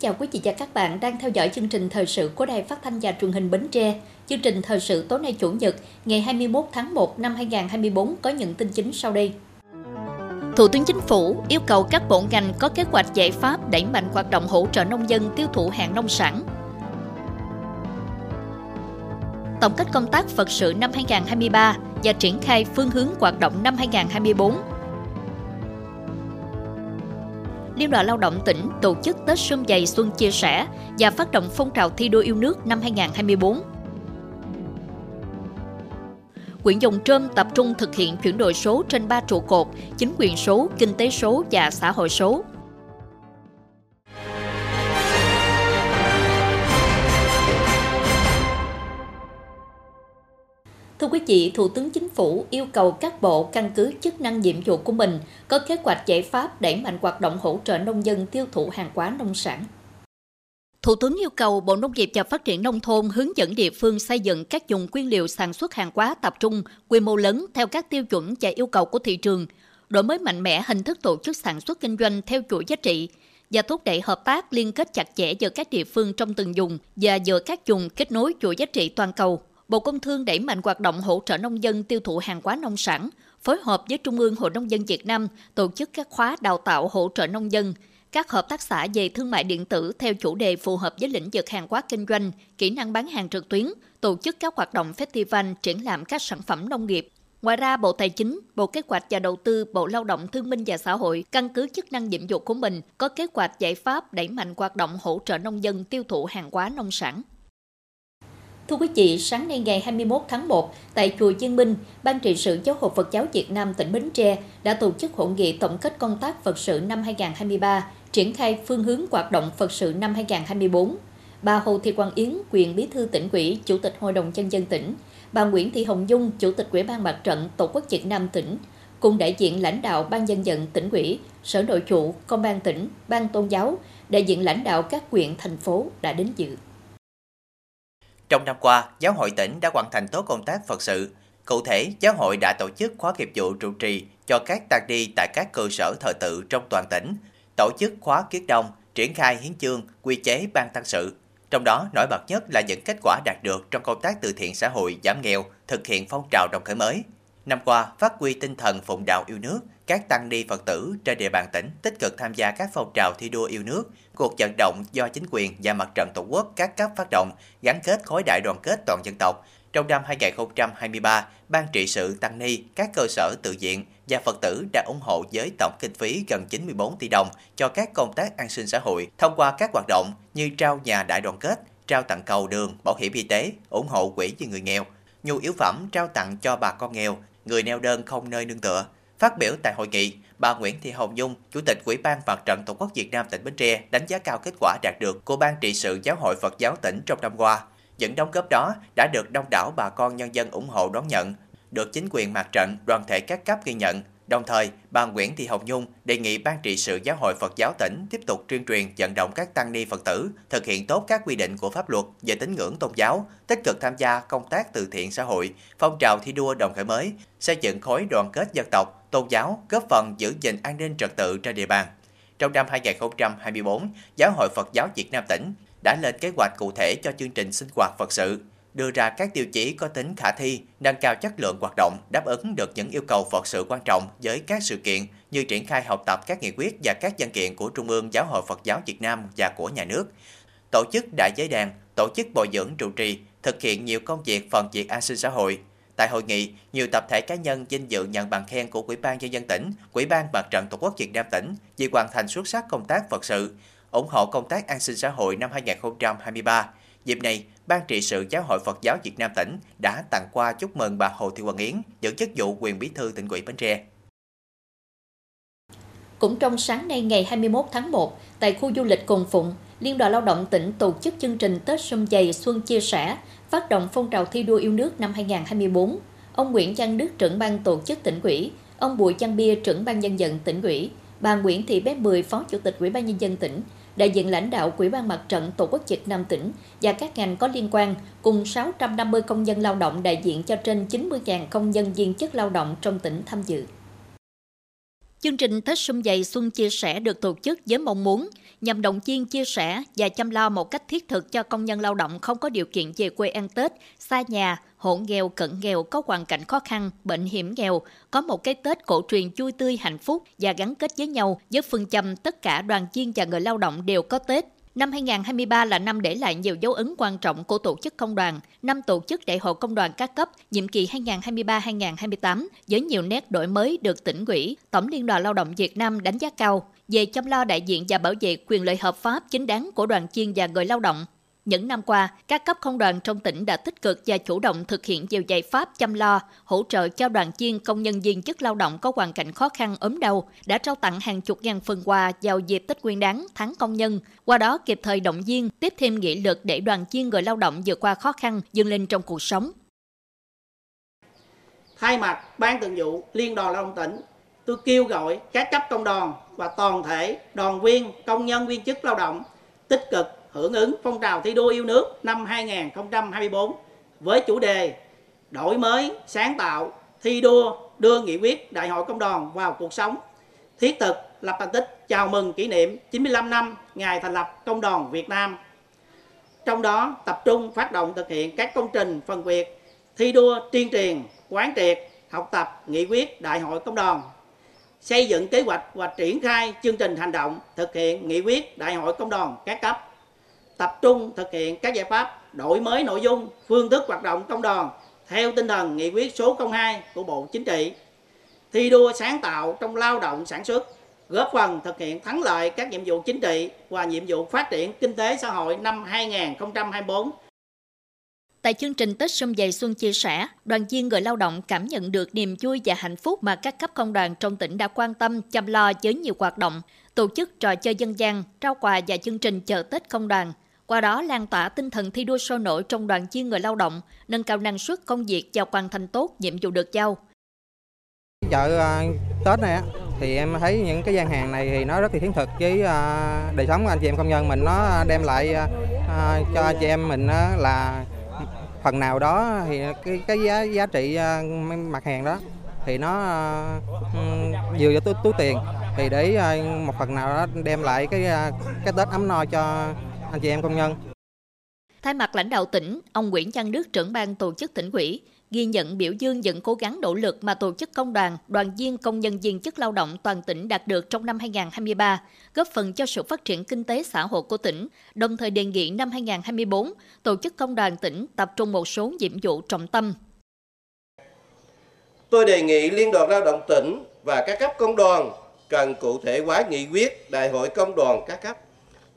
Chào quý vị và các bạn đang theo dõi chương trình thời sự của Đài Phát thanh và Truyền hình Bến Tre. Chương trình thời sự tối nay Chủ nhật, ngày 21 tháng 1 năm 2024 có những tin chính sau đây. Thủ tướng Chính phủ yêu cầu các bộ ngành có kế hoạch giải pháp đẩy mạnh hoạt động hỗ trợ nông dân tiêu thụ hàng nông sản. Tổng kết công tác Phật sự năm 2023 và triển khai phương hướng hoạt động năm 2024 Liên đoàn Lao động tỉnh tổ chức Tết Xuân Dày Xuân Chia Sẻ và phát động phong trào thi đua yêu nước năm 2024. Quyện Dòng Trơm tập trung thực hiện chuyển đổi số trên 3 trụ cột, chính quyền số, kinh tế số và xã hội số. Thưa quý vị, Thủ tướng Chính phủ yêu cầu các bộ căn cứ chức năng nhiệm vụ của mình có kế hoạch giải pháp đẩy mạnh hoạt động hỗ trợ nông dân tiêu thụ hàng hóa nông sản. Thủ tướng yêu cầu Bộ Nông nghiệp và Phát triển Nông thôn hướng dẫn địa phương xây dựng các dùng nguyên liệu sản xuất hàng hóa tập trung, quy mô lớn theo các tiêu chuẩn và yêu cầu của thị trường, đổi mới mạnh mẽ hình thức tổ chức sản xuất kinh doanh theo chuỗi giá trị, và thúc đẩy hợp tác liên kết chặt chẽ giữa các địa phương trong từng dùng và giữa các dùng kết nối chuỗi giá trị toàn cầu. Bộ Công Thương đẩy mạnh hoạt động hỗ trợ nông dân tiêu thụ hàng hóa nông sản, phối hợp với Trung ương Hội Nông dân Việt Nam tổ chức các khóa đào tạo hỗ trợ nông dân, các hợp tác xã về thương mại điện tử theo chủ đề phù hợp với lĩnh vực hàng hóa kinh doanh, kỹ năng bán hàng trực tuyến, tổ chức các hoạt động festival triển lãm các sản phẩm nông nghiệp. Ngoài ra, Bộ Tài chính, Bộ Kế hoạch và Đầu tư, Bộ Lao động Thương minh và Xã hội căn cứ chức năng nhiệm vụ của mình có kế hoạch giải pháp đẩy mạnh hoạt động hỗ trợ nông dân tiêu thụ hàng hóa nông sản. Thưa quý vị, sáng nay ngày 21 tháng 1, tại Chùa Chiên Minh, Ban trị sự Giáo hội Phật giáo Việt Nam tỉnh Bến Tre đã tổ chức hội nghị tổng kết công tác Phật sự năm 2023, triển khai phương hướng hoạt động Phật sự năm 2024. Bà Hồ Thị Quang Yến, quyền bí thư tỉnh ủy, chủ tịch Hội đồng nhân dân tỉnh, bà Nguyễn Thị Hồng Dung, chủ tịch Ủy ban Mặt trận Tổ quốc Việt Nam tỉnh, cùng đại diện lãnh đạo ban dân vận tỉnh ủy, sở nội vụ, công an tỉnh, ban tôn giáo, đại diện lãnh đạo các huyện thành phố đã đến dự. Trong năm qua, giáo hội tỉnh đã hoàn thành tốt công tác Phật sự. Cụ thể, giáo hội đã tổ chức khóa nghiệp vụ trụ trì cho các tăng đi tại các cơ sở thờ tự trong toàn tỉnh, tổ chức khóa kiết đông, triển khai hiến chương, quy chế ban tăng sự. Trong đó, nổi bật nhất là những kết quả đạt được trong công tác từ thiện xã hội giảm nghèo, thực hiện phong trào đồng khởi mới. Năm qua, phát huy tinh thần phụng đạo yêu nước, các tăng ni Phật tử trên địa bàn tỉnh tích cực tham gia các phong trào thi đua yêu nước, cuộc vận động do chính quyền và mặt trận tổ quốc các cấp phát động, gắn kết khối đại đoàn kết toàn dân tộc. Trong năm 2023, Ban trị sự Tăng Ni, các cơ sở tự viện và Phật tử đã ủng hộ với tổng kinh phí gần 94 tỷ đồng cho các công tác an sinh xã hội thông qua các hoạt động như trao nhà đại đoàn kết, trao tặng cầu đường, bảo hiểm y tế, ủng hộ quỹ cho người nghèo, nhu yếu phẩm trao tặng cho bà con nghèo, người neo đơn không nơi nương tựa. Phát biểu tại hội nghị, bà Nguyễn Thị Hồng Nhung, Chủ tịch Ủy ban Mặt trận Tổ quốc Việt Nam tỉnh Bến Tre đánh giá cao kết quả đạt được của Ban trị sự Giáo hội Phật giáo tỉnh trong năm qua. Những đóng góp đó đã được đông đảo bà con nhân dân ủng hộ đón nhận, được chính quyền mặt trận, đoàn thể các cấp ghi nhận. Đồng thời, bà Nguyễn Thị Hồng Nhung đề nghị Ban trị sự Giáo hội Phật giáo tỉnh tiếp tục tuyên truyền vận động các tăng ni Phật tử thực hiện tốt các quy định của pháp luật về tín ngưỡng tôn giáo, tích cực tham gia công tác từ thiện xã hội, phong trào thi đua đồng khởi mới, xây dựng khối đoàn kết dân tộc, tôn giáo, góp phần giữ gìn an ninh trật tự trên địa bàn. Trong năm 2024, Giáo hội Phật giáo Việt Nam tỉnh đã lên kế hoạch cụ thể cho chương trình sinh hoạt Phật sự, đưa ra các tiêu chí có tính khả thi, nâng cao chất lượng hoạt động, đáp ứng được những yêu cầu Phật sự quan trọng với các sự kiện như triển khai học tập các nghị quyết và các văn kiện của Trung ương Giáo hội Phật giáo Việt Nam và của nhà nước, tổ chức đại giới đàn, tổ chức bồi dưỡng trụ trì, thực hiện nhiều công việc phần việc an sinh xã hội. Tại hội nghị, nhiều tập thể cá nhân vinh dự nhận bằng khen của Ủy ban nhân dân tỉnh, Ủy ban Mặt trận Tổ quốc Việt Nam tỉnh vì hoàn thành xuất sắc công tác Phật sự, ủng hộ công tác an sinh xã hội năm 2023. Dịp này, Ban trị sự Giáo hội Phật giáo Việt Nam tỉnh đã tặng quà chúc mừng bà Hồ Thị Hoàng Yến giữ chức vụ quyền bí thư tỉnh ủy Bến Tre. Cũng trong sáng nay ngày 21 tháng 1, tại khu du lịch Cồn Phụng, Liên đoàn Lao động tỉnh tổ chức chương trình Tết Xuân Dày Xuân Chia Sẻ, phát động phong trào thi đua yêu nước năm 2024. Ông Nguyễn Văn Đức, trưởng ban tổ chức tỉnh ủy, ông Bùi Văn Bia, trưởng ban nhân dân tỉnh ủy, bà Nguyễn Thị Bé Mười, phó chủ tịch Ủy ban nhân dân tỉnh, đại diện lãnh đạo Quỹ ban Mặt trận Tổ quốc Việt Nam tỉnh và các ngành có liên quan cùng 650 công nhân lao động đại diện cho trên 90.000 công nhân viên chức lao động trong tỉnh tham dự. Chương trình Tết Xuân Dày Xuân Chia Sẻ được tổ chức với mong muốn nhằm động viên chia sẻ và chăm lo một cách thiết thực cho công nhân lao động không có điều kiện về quê ăn Tết, xa nhà, hộ nghèo, cận nghèo có hoàn cảnh khó khăn, bệnh hiểm nghèo, có một cái Tết cổ truyền vui tươi hạnh phúc và gắn kết với nhau với phương châm tất cả đoàn viên và người lao động đều có Tết. Năm 2023 là năm để lại nhiều dấu ấn quan trọng của tổ chức công đoàn, năm tổ chức đại hội công đoàn các cấp nhiệm kỳ 2023-2028 với nhiều nét đổi mới được tỉnh ủy, Tổng Liên đoàn Lao động Việt Nam đánh giá cao về chăm lo đại diện và bảo vệ quyền lợi hợp pháp chính đáng của đoàn viên và người lao động. Những năm qua, các cấp công đoàn trong tỉnh đã tích cực và chủ động thực hiện nhiều giải pháp chăm lo, hỗ trợ cho đoàn viên công nhân viên chức lao động có hoàn cảnh khó khăn ốm đau, đã trao tặng hàng chục ngàn phần quà vào dịp Tết Nguyên đán, tháng công nhân, qua đó kịp thời động viên, tiếp thêm nghị lực để đoàn viên người lao động vượt qua khó khăn, dâng lên trong cuộc sống. Thay mặt Ban Thường vụ Liên đoàn Lao động tỉnh, tôi kêu gọi các cấp công đoàn và toàn thể đoàn viên, công nhân viên chức lao động tích cực hưởng ứng phong trào thi đua yêu nước năm 2024 với chủ đề đổi mới, sáng tạo, thi đua, đưa nghị quyết Đại hội Công đoàn vào cuộc sống, thiết thực lập thành tích chào mừng kỷ niệm 95 năm ngày thành lập Công đoàn Việt Nam. Trong đó tập trung phát động thực hiện các công trình phần việc thi đua tuyên truyền, quán triệt, học tập nghị quyết Đại hội Công đoàn. Xây dựng kế hoạch và triển khai chương trình hành động thực hiện nghị quyết Đại hội Công đoàn các cấp tập trung thực hiện các giải pháp đổi mới nội dung, phương thức hoạt động công đoàn theo tinh thần nghị quyết số 02 của Bộ Chính trị. Thi đua sáng tạo trong lao động sản xuất, góp phần thực hiện thắng lợi các nhiệm vụ chính trị và nhiệm vụ phát triển kinh tế xã hội năm 2024 Tại chương trình Tết Xuân Dày Xuân chia sẻ, đoàn viên người lao động cảm nhận được niềm vui và hạnh phúc mà các cấp công đoàn trong tỉnh đã quan tâm, chăm lo với nhiều hoạt động, tổ chức trò chơi dân gian, trao quà và chương trình chợ Tết công đoàn, qua đó lan tỏa tinh thần thi đua sôi nổi trong đoàn viên người lao động, nâng cao năng suất công việc và hoàn thành tốt nhiệm vụ được giao. Chợ à, Tết này thì em thấy những cái gian hàng này thì nó rất là thiết thực với à, đời sống của anh chị em công nhân mình nó đem lại à, cho anh chị em mình là phần nào đó thì cái cái giá giá trị mặt hàng đó thì nó vừa cho túi, túi tiền thì để một phần nào đó đem lại cái cái Tết ấm no cho anh chị em công nhân. Thay mặt lãnh đạo tỉnh, ông Nguyễn Văn Đức trưởng ban tổ chức tỉnh ủy ghi nhận biểu dương những cố gắng nỗ lực mà tổ chức công đoàn, đoàn viên công nhân viên chức lao động toàn tỉnh đạt được trong năm 2023, góp phần cho sự phát triển kinh tế xã hội của tỉnh, đồng thời đề nghị năm 2024, tổ chức công đoàn tỉnh tập trung một số nhiệm vụ trọng tâm. Tôi đề nghị Liên đoàn Lao động tỉnh và các cấp công đoàn cần cụ thể hóa nghị quyết Đại hội công đoàn các cấp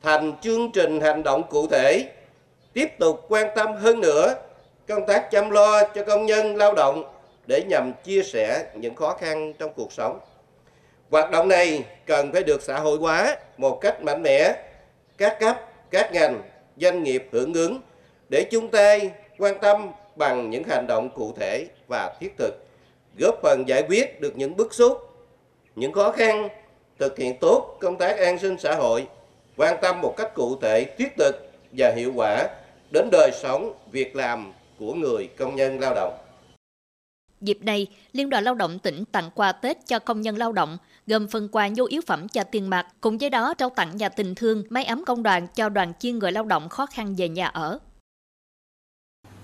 thành chương trình hành động cụ thể, tiếp tục quan tâm hơn nữa công tác chăm lo cho công nhân lao động để nhằm chia sẻ những khó khăn trong cuộc sống. Hoạt động này cần phải được xã hội hóa một cách mạnh mẽ, các cấp, các ngành, doanh nghiệp hưởng ứng để chung tay quan tâm bằng những hành động cụ thể và thiết thực, góp phần giải quyết được những bức xúc, những khó khăn, thực hiện tốt công tác an sinh xã hội quan tâm một cách cụ thể, thiết thực và hiệu quả đến đời sống, việc làm của người công nhân lao động. Dịp này, Liên đoàn Lao động tỉnh tặng quà Tết cho công nhân lao động, gồm phần quà nhu yếu phẩm cho tiền mặt, cùng với đó trao tặng nhà tình thương, máy ấm công đoàn cho đoàn chiên người lao động khó khăn về nhà ở.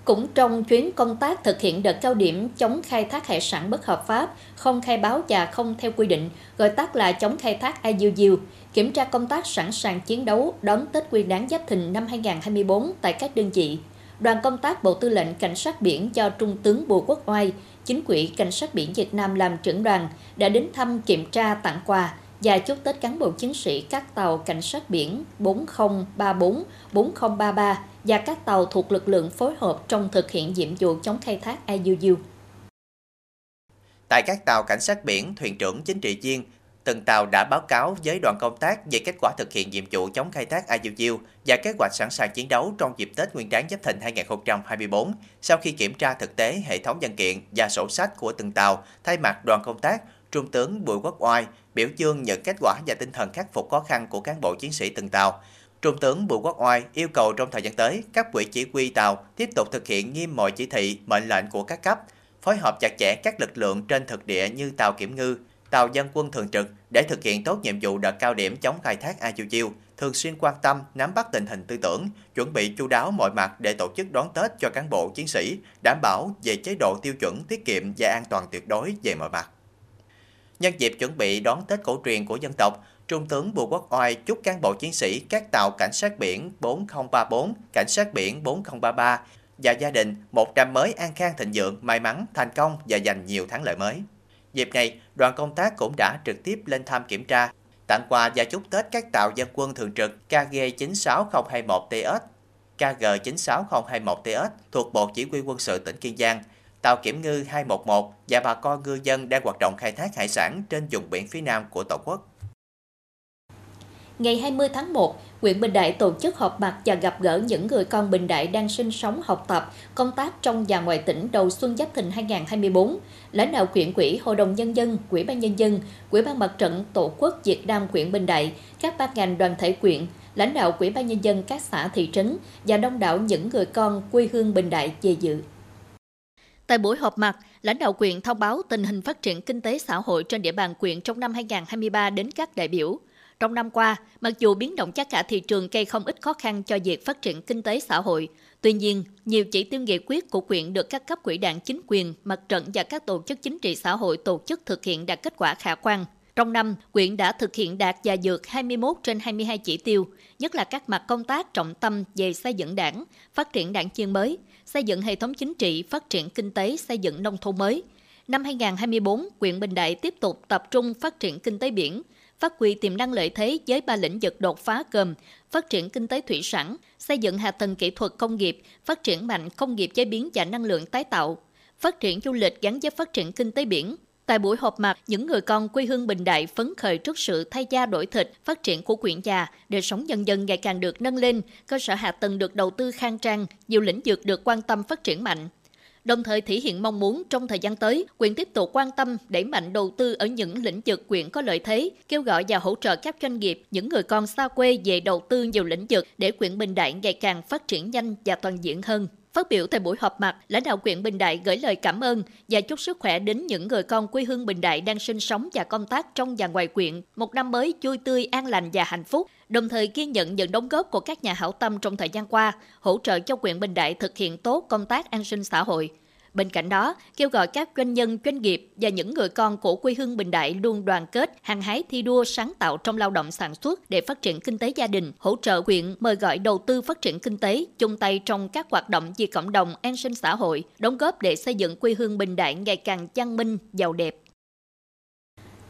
Cũng trong chuyến công tác thực hiện đợt cao điểm chống khai thác hải sản bất hợp pháp, không khai báo và không theo quy định, gọi tắt là chống khai thác IUU, kiểm tra công tác sẵn sàng chiến đấu đón Tết Nguyên đán Giáp Thìn năm 2024 tại các đơn vị. Đoàn công tác Bộ Tư lệnh Cảnh sát biển cho Trung tướng Bùi Quốc Oai, Chính quỹ Cảnh sát biển Việt Nam làm trưởng đoàn đã đến thăm kiểm tra tặng quà và chúc Tết cán bộ chiến sĩ các tàu Cảnh sát biển 4034, 4033 và các tàu thuộc lực lượng phối hợp trong thực hiện nhiệm vụ chống khai thác IUU. Tại các tàu cảnh sát biển, thuyền trưởng chính trị viên từng tàu đã báo cáo với đoàn công tác về kết quả thực hiện nhiệm vụ chống khai thác IUU và kế hoạch sẵn sàng chiến đấu trong dịp Tết Nguyên đán Giáp Thìn 2024. Sau khi kiểm tra thực tế hệ thống văn kiện và sổ sách của từng tàu, thay mặt đoàn công tác, Trung tướng Bùi Quốc Oai biểu dương những kết quả và tinh thần khắc phục khó khăn của cán bộ chiến sĩ từng tàu. Trung tướng Bùi Quốc Oai yêu cầu trong thời gian tới, các quỹ chỉ huy tàu tiếp tục thực hiện nghiêm mọi chỉ thị, mệnh lệnh của các cấp, phối hợp chặt chẽ các lực lượng trên thực địa như tàu kiểm ngư, tàu dân quân thường trực để thực hiện tốt nhiệm vụ đợt cao điểm chống khai thác A Chiêu Chiêu, thường xuyên quan tâm, nắm bắt tình hình tư tưởng, chuẩn bị chu đáo mọi mặt để tổ chức đón Tết cho cán bộ chiến sĩ, đảm bảo về chế độ tiêu chuẩn tiết kiệm và an toàn tuyệt đối về mọi mặt. Nhân dịp chuẩn bị đón Tết cổ truyền của dân tộc, Trung tướng Bùi Quốc Oai chúc cán bộ chiến sĩ các tàu Cảnh sát biển 4034, Cảnh sát biển 4033 và gia đình một năm mới an khang thịnh vượng, may mắn, thành công và giành nhiều thắng lợi mới. Dịp này, đoàn công tác cũng đã trực tiếp lên thăm kiểm tra, tặng quà và chúc Tết các tàu dân quân thường trực KG96021TS, KG96021TS thuộc Bộ Chỉ huy quân sự tỉnh Kiên Giang, tàu kiểm ngư 211 và bà con ngư dân đang hoạt động khai thác hải sản trên vùng biển phía nam của Tổ quốc. Ngày 20 tháng 1, huyện Bình Đại tổ chức họp mặt và gặp gỡ những người con Bình Đại đang sinh sống, học tập, công tác trong và ngoài tỉnh đầu xuân Giáp Thìn 2024. Lãnh đạo huyện quỹ, Hội đồng Nhân dân, Quỹ ban Nhân dân, Quỹ ban Mặt trận Tổ quốc Việt Nam huyện Bình Đại, các ban ngành đoàn thể quyện, lãnh đạo Quỹ ban Nhân dân các xã thị trấn và đông đảo những người con quê hương Bình Đại về dự. Tại buổi họp mặt, lãnh đạo quyện thông báo tình hình phát triển kinh tế xã hội trên địa bàn quyện trong năm 2023 đến các đại biểu. Trong năm qua, mặc dù biến động giá cả thị trường gây không ít khó khăn cho việc phát triển kinh tế xã hội, tuy nhiên, nhiều chỉ tiêu nghị quyết của quyện được các cấp quỹ đảng chính quyền, mặt trận và các tổ chức chính trị xã hội tổ chức thực hiện đạt kết quả khả quan. Trong năm, quyện đã thực hiện đạt và vượt 21 trên 22 chỉ tiêu, nhất là các mặt công tác trọng tâm về xây dựng đảng, phát triển đảng chuyên mới, xây dựng hệ thống chính trị, phát triển kinh tế, xây dựng nông thôn mới. Năm 2024, huyện Bình Đại tiếp tục tập trung phát triển kinh tế biển, phát huy tiềm năng lợi thế với ba lĩnh vực đột phá gồm phát triển kinh tế thủy sản, xây dựng hạ tầng kỹ thuật công nghiệp, phát triển mạnh công nghiệp chế biến và năng lượng tái tạo, phát triển du lịch gắn với phát triển kinh tế biển. Tại buổi họp mặt, những người con quê hương Bình Đại phấn khởi trước sự thay da đổi thịt, phát triển của quyện già, đời sống nhân dân ngày càng được nâng lên, cơ sở hạ tầng được đầu tư khang trang, nhiều lĩnh vực được quan tâm phát triển mạnh đồng thời thể hiện mong muốn trong thời gian tới, quyện tiếp tục quan tâm đẩy mạnh đầu tư ở những lĩnh vực quyện có lợi thế, kêu gọi và hỗ trợ các doanh nghiệp, những người con xa quê về đầu tư nhiều lĩnh vực để quyện Bình Đại ngày càng phát triển nhanh và toàn diện hơn. Phát biểu tại buổi họp mặt, lãnh đạo quyện Bình Đại gửi lời cảm ơn và chúc sức khỏe đến những người con quê hương Bình Đại đang sinh sống và công tác trong và ngoài quyện, một năm mới vui tươi, an lành và hạnh phúc, đồng thời ghi nhận những đóng góp của các nhà hảo tâm trong thời gian qua, hỗ trợ cho quyện Bình Đại thực hiện tốt công tác an sinh xã hội. Bên cạnh đó, kêu gọi các doanh nhân, doanh nghiệp và những người con của quê hương Bình Đại luôn đoàn kết, hăng hái thi đua sáng tạo trong lao động sản xuất để phát triển kinh tế gia đình, hỗ trợ huyện mời gọi đầu tư phát triển kinh tế, chung tay trong các hoạt động vì cộng đồng an sinh xã hội, đóng góp để xây dựng quê hương Bình Đại ngày càng văn minh, giàu đẹp.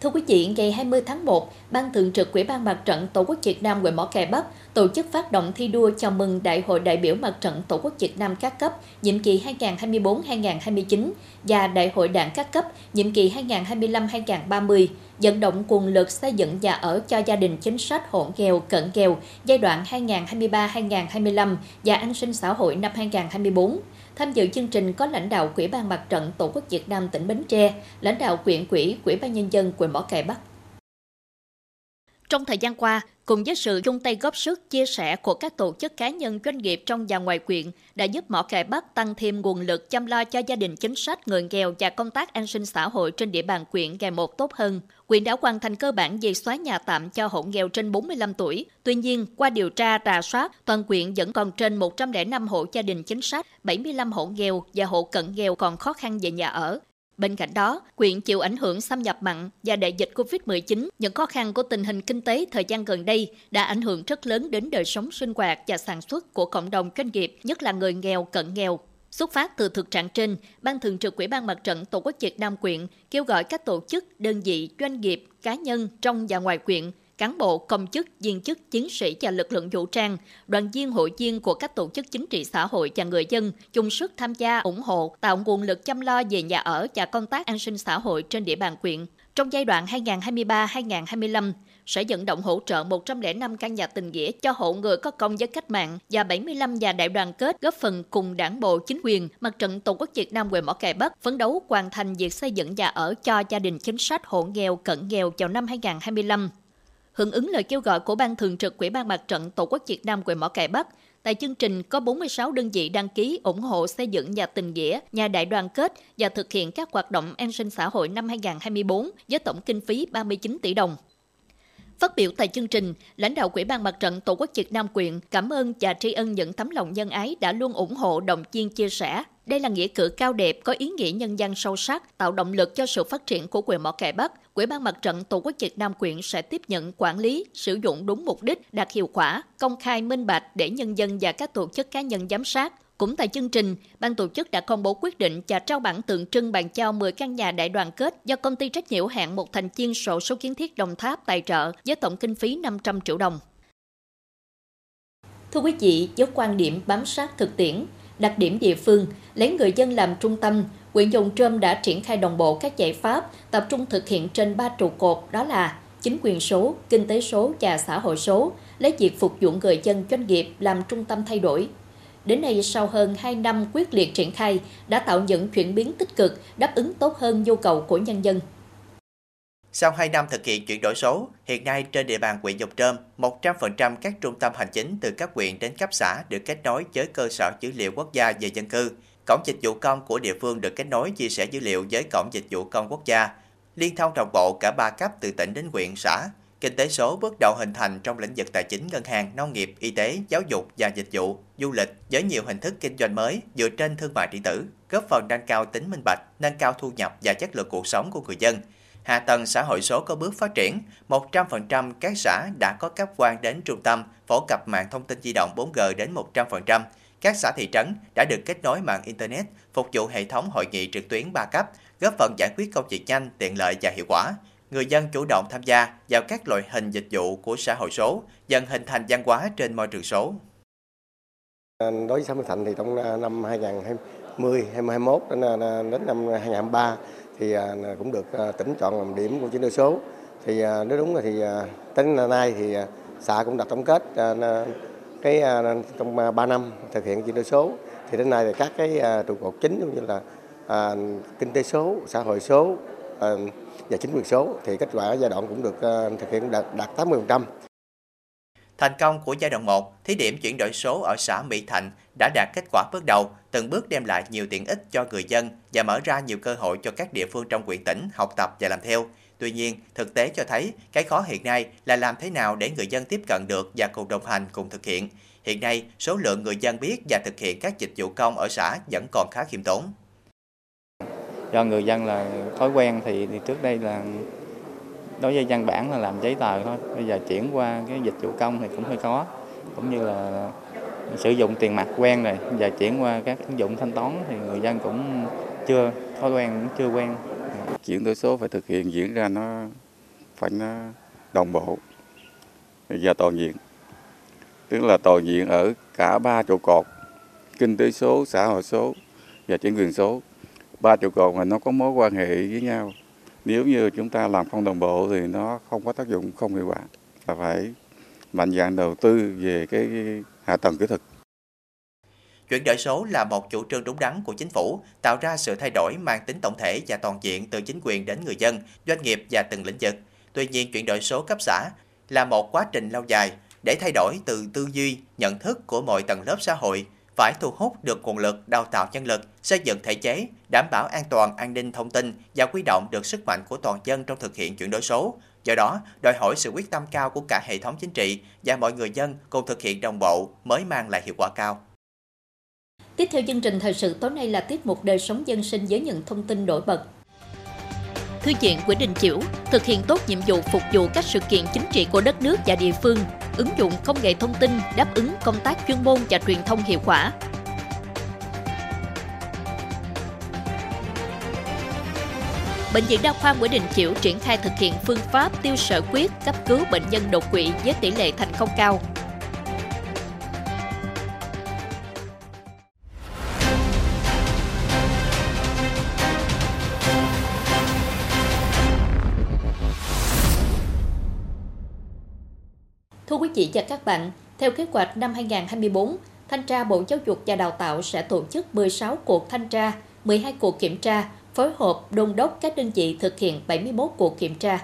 Thưa quý vị, ngày 20 tháng 1, Ban Thường trực Ủy ban Mặt trận Tổ quốc Việt Nam huyện Mỏ Cày Bắc tổ chức phát động thi đua chào mừng Đại hội đại biểu Mặt trận Tổ quốc Việt Nam các cấp nhiệm kỳ 2024-2029 và Đại hội đảng các cấp nhiệm kỳ 2025-2030, vận động nguồn lực xây dựng nhà ở cho gia đình chính sách hộ nghèo, cận nghèo giai đoạn 2023-2025 và an sinh xã hội năm 2024. Tham dự chương trình có lãnh đạo Quỹ ban Mặt trận Tổ quốc Việt Nam tỉnh Bến Tre, lãnh đạo quyện quỹ, Quỹ ban Nhân dân quận Mỏ Cày Bắc. Trong thời gian qua, cùng với sự chung tay góp sức chia sẻ của các tổ chức cá nhân doanh nghiệp trong và ngoài quyện đã giúp Mỏ cải Bắc tăng thêm nguồn lực chăm lo cho gia đình chính sách người nghèo và công tác an sinh xã hội trên địa bàn quyện ngày một tốt hơn. Quyện đã hoàn thành cơ bản việc xóa nhà tạm cho hộ nghèo trên 45 tuổi. Tuy nhiên, qua điều tra rà soát, toàn quyện vẫn còn trên 105 hộ gia đình chính sách, 75 hộ nghèo và hộ cận nghèo còn khó khăn về nhà ở. Bên cạnh đó, quyện chịu ảnh hưởng xâm nhập mặn và đại dịch COVID-19, những khó khăn của tình hình kinh tế thời gian gần đây đã ảnh hưởng rất lớn đến đời sống sinh hoạt và sản xuất của cộng đồng doanh nghiệp, nhất là người nghèo, cận nghèo. Xuất phát từ thực trạng trên, Ban Thường trực Ủy ban Mặt trận Tổ quốc Việt Nam quyện kêu gọi các tổ chức, đơn vị, doanh nghiệp, cá nhân trong và ngoài quyện cán bộ, công chức, viên chức, chiến sĩ và lực lượng vũ trang, đoàn viên hội viên của các tổ chức chính trị xã hội và người dân chung sức tham gia ủng hộ, tạo nguồn lực chăm lo về nhà ở và công tác an sinh xã hội trên địa bàn quyện. Trong giai đoạn 2023-2025, sẽ vận động hỗ trợ 105 căn nhà tình nghĩa cho hộ người có công với cách mạng và 75 nhà đại đoàn kết góp phần cùng đảng bộ, chính quyền, mặt trận Tổ quốc Việt Nam huyện Mỏ Cày Bắc phấn đấu hoàn thành việc xây dựng nhà ở cho gia đình chính sách hộ nghèo, cận nghèo vào năm 2025. Hưởng ứng lời kêu gọi của Ban Thường trực Quỹ ban Mặt trận Tổ quốc Việt Nam quận Mỏ Cày Bắc, Tại chương trình có 46 đơn vị đăng ký ủng hộ xây dựng nhà tình nghĩa, nhà đại đoàn kết và thực hiện các hoạt động an sinh xã hội năm 2024 với tổng kinh phí 39 tỷ đồng. Phát biểu tại chương trình, lãnh đạo Quỹ ban Mặt trận Tổ quốc Việt Nam quyện cảm ơn và tri ân những tấm lòng nhân ái đã luôn ủng hộ động viên chia sẻ. Đây là nghĩa cử cao đẹp có ý nghĩa nhân dân sâu sắc, tạo động lực cho sự phát triển của quyền Mỏ cải Bắc. Quỹ ban Mặt trận Tổ quốc Việt Nam quyện sẽ tiếp nhận quản lý, sử dụng đúng mục đích, đạt hiệu quả, công khai minh bạch để nhân dân và các tổ chức cá nhân giám sát, cũng tại chương trình, ban tổ chức đã công bố quyết định và trao bản tượng trưng bàn trao 10 căn nhà đại đoàn kết do công ty trách nhiệm hạn một thành viên sổ số kiến thiết Đồng Tháp tài trợ với tổng kinh phí 500 triệu đồng. Thưa quý vị, với quan điểm bám sát thực tiễn, đặc điểm địa phương, lấy người dân làm trung tâm, huyện Dòng Trơm đã triển khai đồng bộ các giải pháp tập trung thực hiện trên ba trụ cột đó là chính quyền số, kinh tế số và xã hội số, lấy việc phục vụ người dân doanh nghiệp làm trung tâm thay đổi, Đến nay, sau hơn 2 năm quyết liệt triển khai, đã tạo những chuyển biến tích cực, đáp ứng tốt hơn nhu cầu của nhân dân. Sau 2 năm thực hiện chuyển đổi số, hiện nay trên địa bàn huyện Dòng Trơm, 100% các trung tâm hành chính từ các huyện đến cấp xã được kết nối với cơ sở dữ liệu quốc gia về dân cư. Cổng dịch vụ công của địa phương được kết nối chia sẻ dữ liệu với Cổng dịch vụ công quốc gia, liên thông đồng bộ cả ba cấp từ tỉnh đến huyện xã, Kinh tế số bước đầu hình thành trong lĩnh vực tài chính, ngân hàng, nông nghiệp, y tế, giáo dục và dịch vụ, du lịch với nhiều hình thức kinh doanh mới dựa trên thương mại điện tử, góp phần nâng cao tính minh bạch, nâng cao thu nhập và chất lượng cuộc sống của người dân. Hạ tầng xã hội số có bước phát triển, 100% các xã đã có cấp quan đến trung tâm phổ cập mạng thông tin di động 4G đến 100%. Các xã thị trấn đã được kết nối mạng Internet, phục vụ hệ thống hội nghị trực tuyến 3 cấp, góp phần giải quyết công việc nhanh, tiện lợi và hiệu quả người dân chủ động tham gia vào các loại hình dịch vụ của xã hội số, dần hình thành văn hóa trên môi trường số. À, đối với xã Minh Thạnh thì trong à, năm 2020, 2021 đến, à, đến năm 2023 thì à, cũng được à, tỉnh chọn làm điểm của chuyển đổi số. Thì à, nếu đúng là thì đến nay thì xã cũng đặt tổng kết cái trong 3 năm thực hiện chuyển đổi số thì đến nay thì các cái trụ cột chính như là à, kinh tế số, xã hội số, à, và chính quyền số thì kết quả giai đoạn cũng được thực hiện đạt, đạt 80%. Thành công của giai đoạn 1, thí điểm chuyển đổi số ở xã Mỹ Thạnh đã đạt kết quả bước đầu, từng bước đem lại nhiều tiện ích cho người dân và mở ra nhiều cơ hội cho các địa phương trong quyện tỉnh học tập và làm theo. Tuy nhiên, thực tế cho thấy cái khó hiện nay là làm thế nào để người dân tiếp cận được và cùng đồng hành cùng thực hiện. Hiện nay, số lượng người dân biết và thực hiện các dịch vụ công ở xã vẫn còn khá khiêm tốn do người dân là thói quen thì, thì trước đây là đối với văn bản là làm giấy tờ thôi. Bây giờ chuyển qua cái dịch vụ công thì cũng hơi khó. Cũng như là sử dụng tiền mặt quen rồi. Giờ chuyển qua các ứng dụng thanh toán thì người dân cũng chưa, thói quen cũng chưa quen. Chuyển đổi số phải thực hiện diễn ra nó phải nó đồng bộ và toàn diện. Tức là toàn diện ở cả ba trụ cột, kinh tế số, xã hội số và chính quyền số. Ba trụ cột mà nó có mối quan hệ với nhau nếu như chúng ta làm không đồng bộ thì nó không có tác dụng không hiệu quả. Là phải mạnh dạng đầu tư về cái hạ tầng kỹ thuật. Chuyển đổi số là một chủ trương đúng đắn của chính phủ, tạo ra sự thay đổi mang tính tổng thể và toàn diện từ chính quyền đến người dân, doanh nghiệp và từng lĩnh vực. Tuy nhiên, chuyển đổi số cấp xã là một quá trình lâu dài để thay đổi từ tư duy, nhận thức của mọi tầng lớp xã hội, phải thu hút được nguồn lực, đào tạo nhân lực, xây dựng thể chế, đảm bảo an toàn an ninh thông tin và quy động được sức mạnh của toàn dân trong thực hiện chuyển đổi số. Do đó, đòi hỏi sự quyết tâm cao của cả hệ thống chính trị và mọi người dân cùng thực hiện đồng bộ mới mang lại hiệu quả cao. Tiếp theo chương trình thời sự tối nay là tiết mục đời sống dân sinh với những thông tin nổi bật. Thư viện Nguyễn Đình Chiểu thực hiện tốt nhiệm vụ phục vụ các sự kiện chính trị của đất nước và địa phương, ứng dụng công nghệ thông tin đáp ứng công tác chuyên môn và truyền thông hiệu quả. Bệnh viện Đa khoa Nguyễn Đình Chiểu triển khai thực hiện phương pháp tiêu sở quyết cấp cứu bệnh nhân đột quỵ với tỷ lệ thành công cao. Chị và các bạn, theo kế hoạch năm 2024, Thanh tra Bộ Giáo dục và Đào tạo sẽ tổ chức 16 cuộc thanh tra, 12 cuộc kiểm tra, phối hợp đôn đốc các đơn vị thực hiện 71 cuộc kiểm tra.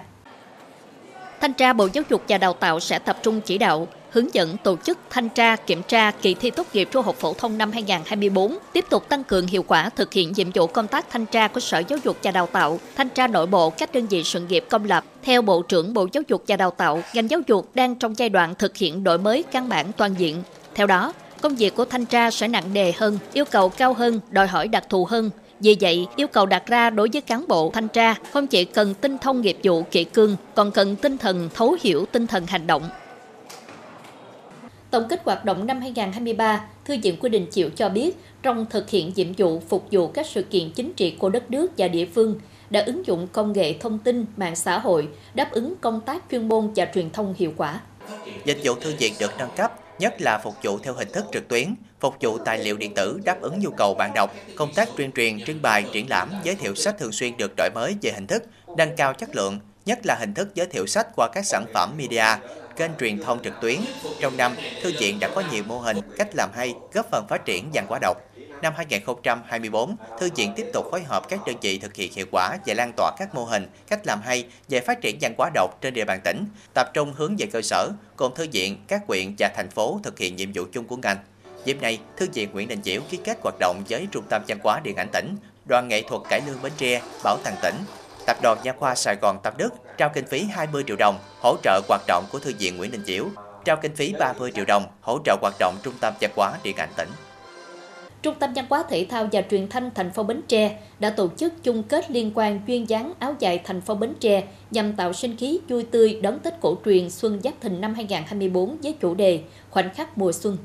Thanh tra Bộ Giáo dục và Đào tạo sẽ tập trung chỉ đạo, hướng dẫn tổ chức thanh tra, kiểm tra kỳ thi tốt nghiệp trung học phổ thông năm 2024, tiếp tục tăng cường hiệu quả thực hiện nhiệm vụ công tác thanh tra của Sở Giáo dục và Đào tạo, thanh tra nội bộ các đơn vị sự nghiệp công lập. Theo Bộ trưởng Bộ Giáo dục và Đào tạo, ngành giáo dục đang trong giai đoạn thực hiện đổi mới căn bản toàn diện. Theo đó, công việc của thanh tra sẽ nặng nề hơn, yêu cầu cao hơn, đòi hỏi đặc thù hơn, vì vậy, yêu cầu đặt ra đối với cán bộ thanh tra không chỉ cần tinh thông nghiệp vụ kỹ cương, còn cần tinh thần thấu hiểu tinh thần hành động. Tổng kết hoạt động năm 2023, Thư viện Quy Đình Chiểu cho biết, trong thực hiện nhiệm vụ phục vụ các sự kiện chính trị của đất nước và địa phương, đã ứng dụng công nghệ thông tin, mạng xã hội, đáp ứng công tác chuyên môn và truyền thông hiệu quả. Dịch vụ thư viện được nâng cấp, nhất là phục vụ theo hình thức trực tuyến, phục vụ tài liệu điện tử đáp ứng nhu cầu bạn đọc, công tác tuyên truyền, trưng bày, triển lãm, giới thiệu sách thường xuyên được đổi mới về hình thức, nâng cao chất lượng, nhất là hình thức giới thiệu sách qua các sản phẩm media, kênh truyền thông trực tuyến. Trong năm, thư viện đã có nhiều mô hình, cách làm hay, góp phần phát triển văn hóa đọc. Năm 2024, Thư viện tiếp tục phối hợp các đơn vị thực hiện hiệu quả và lan tỏa các mô hình, cách làm hay về phát triển văn hóa đọc trên địa bàn tỉnh, tập trung hướng về cơ sở, cùng Thư viện, các quyện và thành phố thực hiện nhiệm vụ chung của ngành. Dịp này, Thư viện Nguyễn Đình Chiểu ký kết hoạt động với Trung tâm Văn hóa Điện ảnh tỉnh, Đoàn nghệ thuật cải lương Bến Tre, Bảo tàng tỉnh, Tập đoàn Nha khoa Sài Gòn Tâm Đức trao kinh phí 20 triệu đồng hỗ trợ hoạt động của Thư viện Nguyễn Đình Chiểu, trao kinh phí 30 triệu đồng hỗ trợ hoạt động Trung tâm Văn hóa Điện ảnh tỉnh. Trung tâm Văn hóa Thể thao và Truyền thanh thành phố Bến Tre đã tổ chức chung kết liên quan chuyên dáng áo dài thành phố Bến Tre nhằm tạo sinh khí vui tươi đón Tết cổ truyền Xuân Giáp Thìn năm 2024 với chủ đề Khoảnh khắc mùa xuân.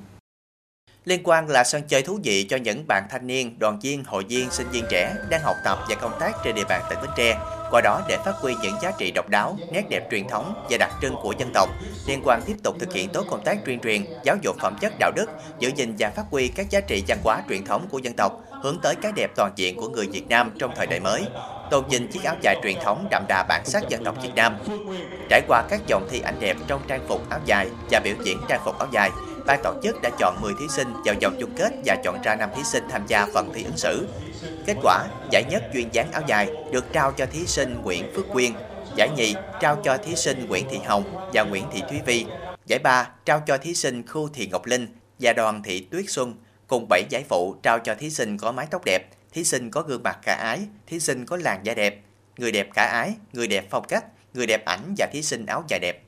Liên quan là sân chơi thú vị cho những bạn thanh niên, đoàn viên, hội viên, sinh viên trẻ đang học tập và công tác trên địa bàn tỉnh Bến Tre, qua đó để phát huy những giá trị độc đáo, nét đẹp truyền thống và đặc trưng của dân tộc. Liên quan tiếp tục thực hiện tốt công tác tuyên truyền, giáo dục phẩm chất đạo đức, giữ gìn và phát huy các giá trị văn hóa truyền thống của dân tộc, hướng tới cái đẹp toàn diện của người Việt Nam trong thời đại mới tôn vinh chiếc áo dài truyền thống đậm đà bản sắc dân tộc Việt Nam. Trải qua các dòng thi ảnh đẹp trong trang phục áo dài và biểu diễn trang phục áo dài, ban tổ chức đã chọn 10 thí sinh vào vòng chung kết và chọn ra 5 thí sinh tham gia phần thi ứng xử. Kết quả, giải nhất chuyên dáng áo dài được trao cho thí sinh Nguyễn Phước Quyên, giải nhì trao cho thí sinh Nguyễn Thị Hồng và Nguyễn Thị Thúy Vi, giải ba trao cho thí sinh Khu Thị Ngọc Linh và Đoàn Thị Tuyết Xuân, cùng 7 giải phụ trao cho thí sinh có mái tóc đẹp, thí sinh có gương mặt khả ái, thí sinh có làn da đẹp, người đẹp khả ái, người đẹp phong cách, người đẹp ảnh và thí sinh áo dài đẹp.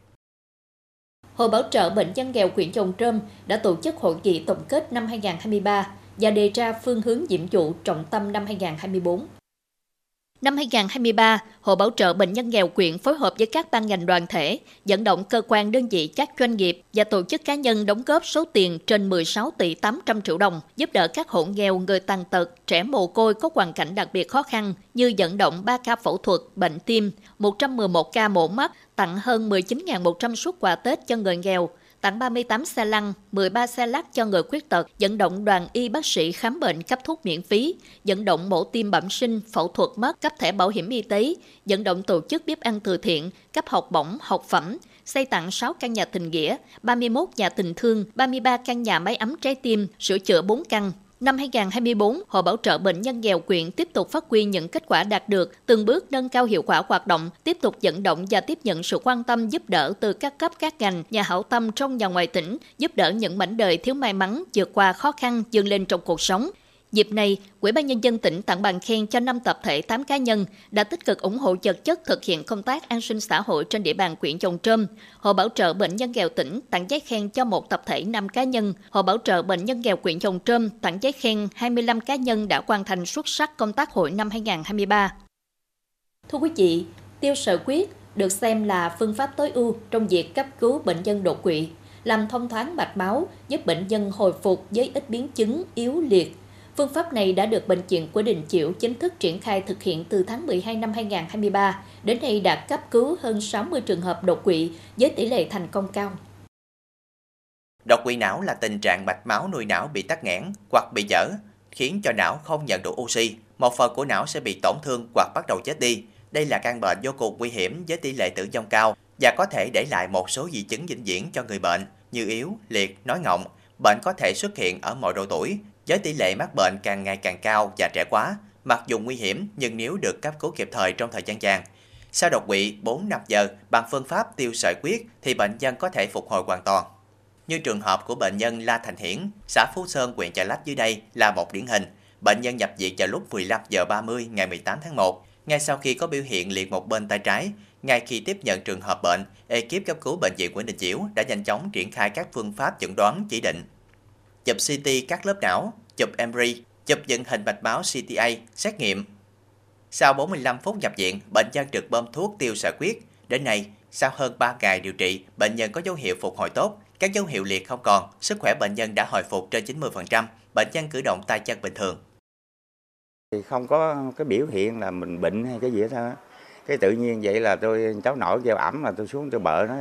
Hội Bảo trợ Bệnh nhân nghèo huyện Chồng Trơm đã tổ chức hội nghị tổng kết năm 2023 và đề ra phương hướng nhiệm vụ trọng tâm năm 2024. Năm 2023, Hội Bảo trợ Bệnh nhân nghèo quyện phối hợp với các ban ngành đoàn thể, dẫn động cơ quan đơn vị các doanh nghiệp và tổ chức cá nhân đóng góp số tiền trên 16 tỷ 800 triệu đồng, giúp đỡ các hộ nghèo, người tàn tật, trẻ mồ côi có hoàn cảnh đặc biệt khó khăn như dẫn động 3 ca phẫu thuật, bệnh tim, 111 ca mổ mắt, tặng hơn 19.100 suất quà Tết cho người nghèo, tặng 38 xe lăn, 13 xe lắc cho người khuyết tật, dẫn động đoàn y bác sĩ khám bệnh cấp thuốc miễn phí, dẫn động mổ tim bẩm sinh, phẫu thuật mắt, cấp thẻ bảo hiểm y tế, dẫn động tổ chức bếp ăn từ thiện, cấp học bổng, học phẩm, xây tặng 6 căn nhà tình nghĩa, 31 nhà tình thương, 33 căn nhà máy ấm trái tim, sửa chữa 4 căn, Năm 2024, Hội Bảo trợ Bệnh nhân nghèo quyện tiếp tục phát huy những kết quả đạt được, từng bước nâng cao hiệu quả hoạt động, tiếp tục dẫn động và tiếp nhận sự quan tâm giúp đỡ từ các cấp các ngành, nhà hảo tâm trong và ngoài tỉnh, giúp đỡ những mảnh đời thiếu may mắn vượt qua khó khăn, dường lên trong cuộc sống. Dịp này, Ủy ban Nhân dân tỉnh tặng bằng khen cho 5 tập thể 8 cá nhân đã tích cực ủng hộ vật chất thực hiện công tác an sinh xã hội trên địa bàn huyện Chồng Trơm. Hội bảo trợ bệnh nhân nghèo tỉnh tặng giấy khen cho một tập thể 5 cá nhân. Hội bảo trợ bệnh nhân nghèo huyện Chồng Trơm tặng giấy khen 25 cá nhân đã hoàn thành xuất sắc công tác hội năm 2023. Thưa quý vị, tiêu sở quyết được xem là phương pháp tối ưu trong việc cấp cứu bệnh nhân đột quỵ, làm thông thoáng mạch máu, giúp bệnh nhân hồi phục với ít biến chứng yếu liệt Phương pháp này đã được Bệnh viện của Đình Chiểu chính thức triển khai thực hiện từ tháng 12 năm 2023, đến nay đã cấp cứu hơn 60 trường hợp đột quỵ với tỷ lệ thành công cao. Đột quỵ não là tình trạng mạch máu nuôi não bị tắc nghẽn hoặc bị dở, khiến cho não không nhận đủ oxy. Một phần của não sẽ bị tổn thương hoặc bắt đầu chết đi. Đây là căn bệnh vô cùng nguy hiểm với tỷ lệ tử vong cao và có thể để lại một số di chứng vĩnh viễn cho người bệnh như yếu, liệt, nói ngọng. Bệnh có thể xuất hiện ở mọi độ tuổi, với tỷ lệ mắc bệnh càng ngày càng cao và trẻ quá, mặc dù nguy hiểm nhưng nếu được cấp cứu kịp thời trong thời gian vàng, Sau đột quỵ 4-5 giờ bằng phương pháp tiêu sợi quyết thì bệnh nhân có thể phục hồi hoàn toàn. Như trường hợp của bệnh nhân La Thành Hiển, xã Phú Sơn, huyện Chợ Lách dưới đây là một điển hình. Bệnh nhân nhập viện vào lúc 15 giờ 30 ngày 18 tháng 1. Ngay sau khi có biểu hiện liệt một bên tay trái, ngay khi tiếp nhận trường hợp bệnh, ekip cấp cứu bệnh viện Nguyễn Đình Chiểu đã nhanh chóng triển khai các phương pháp chẩn đoán chỉ định. Chụp CT các lớp não, chụp MRI, chụp dựng hình mạch máu CTA, xét nghiệm. Sau 45 phút nhập viện, bệnh nhân được bơm thuốc tiêu sợi huyết. Đến nay, sau hơn 3 ngày điều trị, bệnh nhân có dấu hiệu phục hồi tốt, các dấu hiệu liệt không còn, sức khỏe bệnh nhân đã hồi phục trên 90%, bệnh nhân cử động tay chân bình thường. Thì không có cái biểu hiện là mình bệnh hay cái gì hết cái tự nhiên vậy là tôi cháu nổi kêu ẩm là tôi xuống tôi bợ nó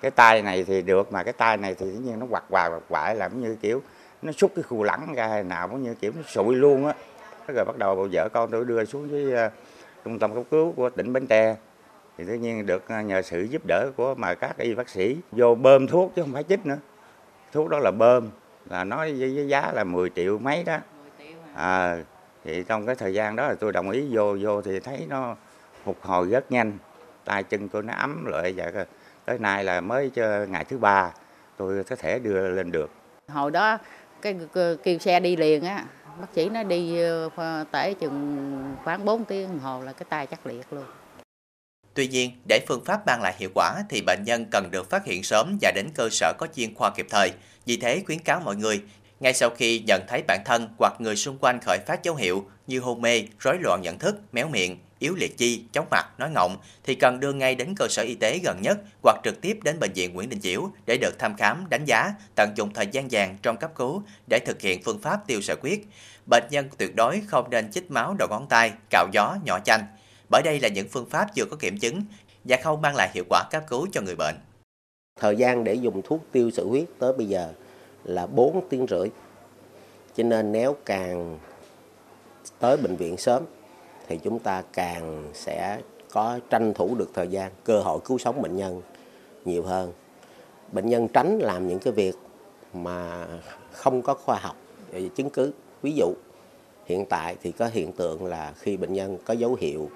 cái tay này thì được mà cái tay này thì tự nhiên nó quặt hoài quặt quại làm như kiểu nó xúc cái khu lẳng ra hay nào cũng như kiểu nó sụi luôn á. Rồi bắt đầu vợ con tôi đưa xuống với uh, trung tâm cấp cứu của tỉnh bến tre. Thì tự nhiên được uh, nhờ sự giúp đỡ của mà các y bác sĩ vô bơm thuốc chứ không phải chích nữa. Thuốc đó là bơm là nói với, giá là 10 triệu mấy đó. À, thì trong cái thời gian đó là tôi đồng ý vô vô thì thấy nó phục hồi rất nhanh. Tay chân tôi nó ấm lại và tới nay là mới cho ngày thứ ba tôi có thể đưa lên được. Hồi đó cái kêu xe đi liền á bác sĩ nó đi ờ, tới chừng khoảng 4 tiếng đồng hồ là cái tay chắc liệt luôn Tuy nhiên, để phương pháp mang lại hiệu quả thì bệnh nhân cần được phát hiện sớm và đến cơ sở có chuyên khoa kịp thời. Vì thế khuyến cáo mọi người, ngay sau khi nhận thấy bản thân hoặc người xung quanh khởi phát dấu hiệu như hôn mê, rối loạn nhận thức, méo miệng, yếu liệt chi, chóng mặt, nói ngọng thì cần đưa ngay đến cơ sở y tế gần nhất hoặc trực tiếp đến bệnh viện Nguyễn Đình Chiểu để được thăm khám, đánh giá, tận dụng thời gian vàng trong cấp cứu để thực hiện phương pháp tiêu sợi huyết. Bệnh nhân tuyệt đối không nên chích máu đầu ngón tay, cạo gió, nhỏ chanh, bởi đây là những phương pháp chưa có kiểm chứng và không mang lại hiệu quả cấp cứu cho người bệnh. Thời gian để dùng thuốc tiêu sợi huyết tới bây giờ là 4 tiếng rưỡi. Cho nên nếu càng tới bệnh viện sớm thì chúng ta càng sẽ có tranh thủ được thời gian, cơ hội cứu sống bệnh nhân nhiều hơn. Bệnh nhân tránh làm những cái việc mà không có khoa học ờ, chứng cứ. Ví dụ hiện tại thì có hiện tượng là khi bệnh nhân có dấu hiệu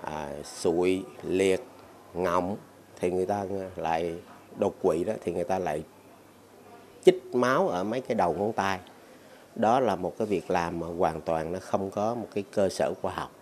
à, sụi, liệt, ngọng thì người ta lại đột quỵ đó thì người ta lại chích máu ở mấy cái đầu ngón tay. Đó là một cái việc làm mà hoàn toàn nó không có một cái cơ sở khoa học.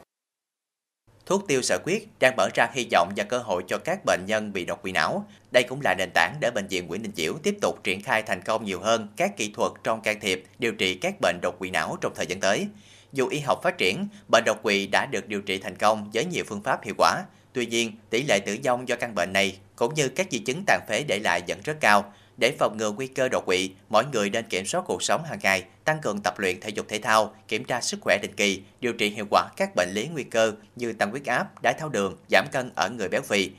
Thuốc tiêu sợi huyết đang mở ra hy vọng và cơ hội cho các bệnh nhân bị đột quỵ não. Đây cũng là nền tảng để bệnh viện Nguyễn Đình Chiểu tiếp tục triển khai thành công nhiều hơn các kỹ thuật trong can thiệp, điều trị các bệnh đột quỵ não trong thời gian tới. Dù y học phát triển, bệnh đột quỵ đã được điều trị thành công với nhiều phương pháp hiệu quả. Tuy nhiên, tỷ lệ tử vong do căn bệnh này cũng như các di chứng tàn phế để lại vẫn rất cao. Để phòng ngừa nguy cơ đột quỵ, mỗi người nên kiểm soát cuộc sống hàng ngày, tăng cường tập luyện thể dục thể thao, kiểm tra sức khỏe định kỳ, điều trị hiệu quả các bệnh lý nguy cơ như tăng huyết áp, đái tháo đường, giảm cân ở người béo phì,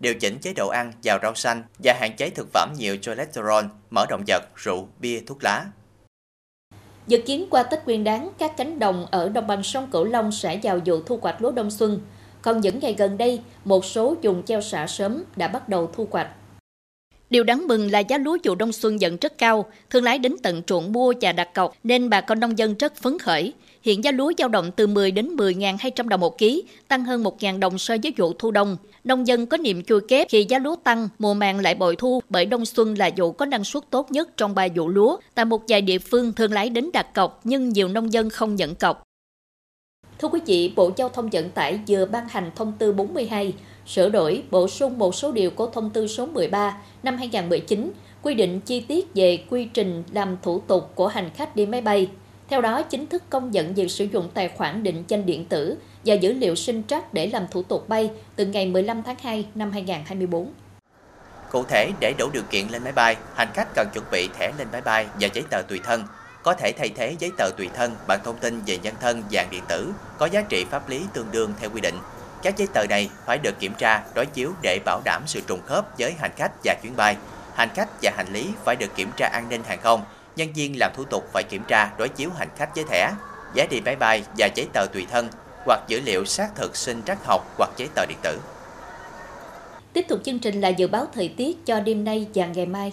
điều chỉnh chế độ ăn giàu rau xanh và hạn chế thực phẩm nhiều cholesterol, mỡ động vật, rượu, bia, thuốc lá. Dự kiến qua Tết Nguyên đán, các cánh đồng ở đồng bằng sông Cửu Long sẽ vào vụ thu hoạch lúa đông xuân. Còn những ngày gần đây, một số dùng treo xả sớm đã bắt đầu thu hoạch. Điều đáng mừng là giá lúa vụ đông xuân vẫn rất cao, thương lái đến tận ruộng mua và đặt cọc nên bà con nông dân rất phấn khởi. Hiện giá lúa dao động từ 10 đến 10.200 đồng một ký, tăng hơn 1.000 đồng so với vụ thu đông. Nông dân có niềm chui kép khi giá lúa tăng, mùa màng lại bội thu bởi đông xuân là vụ có năng suất tốt nhất trong ba vụ lúa. Tại một vài địa phương thương lái đến đặt cọc nhưng nhiều nông dân không nhận cọc. Thưa quý vị, Bộ Giao thông Vận tải vừa ban hành thông tư 42 sửa đổi, bổ sung một số điều của thông tư số 13 năm 2019 quy định chi tiết về quy trình làm thủ tục của hành khách đi máy bay. Theo đó, chính thức công nhận việc sử dụng tài khoản định danh điện tử và dữ liệu sinh trắc để làm thủ tục bay từ ngày 15 tháng 2 năm 2024. Cụ thể, để đủ điều kiện lên máy bay, hành khách cần chuẩn bị thẻ lên máy bay và giấy tờ tùy thân, có thể thay thế giấy tờ tùy thân bằng thông tin về nhân thân dạng điện tử có giá trị pháp lý tương đương theo quy định các giấy tờ này phải được kiểm tra, đối chiếu để bảo đảm sự trùng khớp với hành khách và chuyến bay. Hành khách và hành lý phải được kiểm tra an ninh hàng không. Nhân viên làm thủ tục phải kiểm tra, đối chiếu hành khách với thẻ, giá đi máy bay và giấy tờ tùy thân hoặc dữ liệu xác thực sinh trắc học hoặc giấy tờ điện tử. Tiếp tục chương trình là dự báo thời tiết cho đêm nay và ngày mai.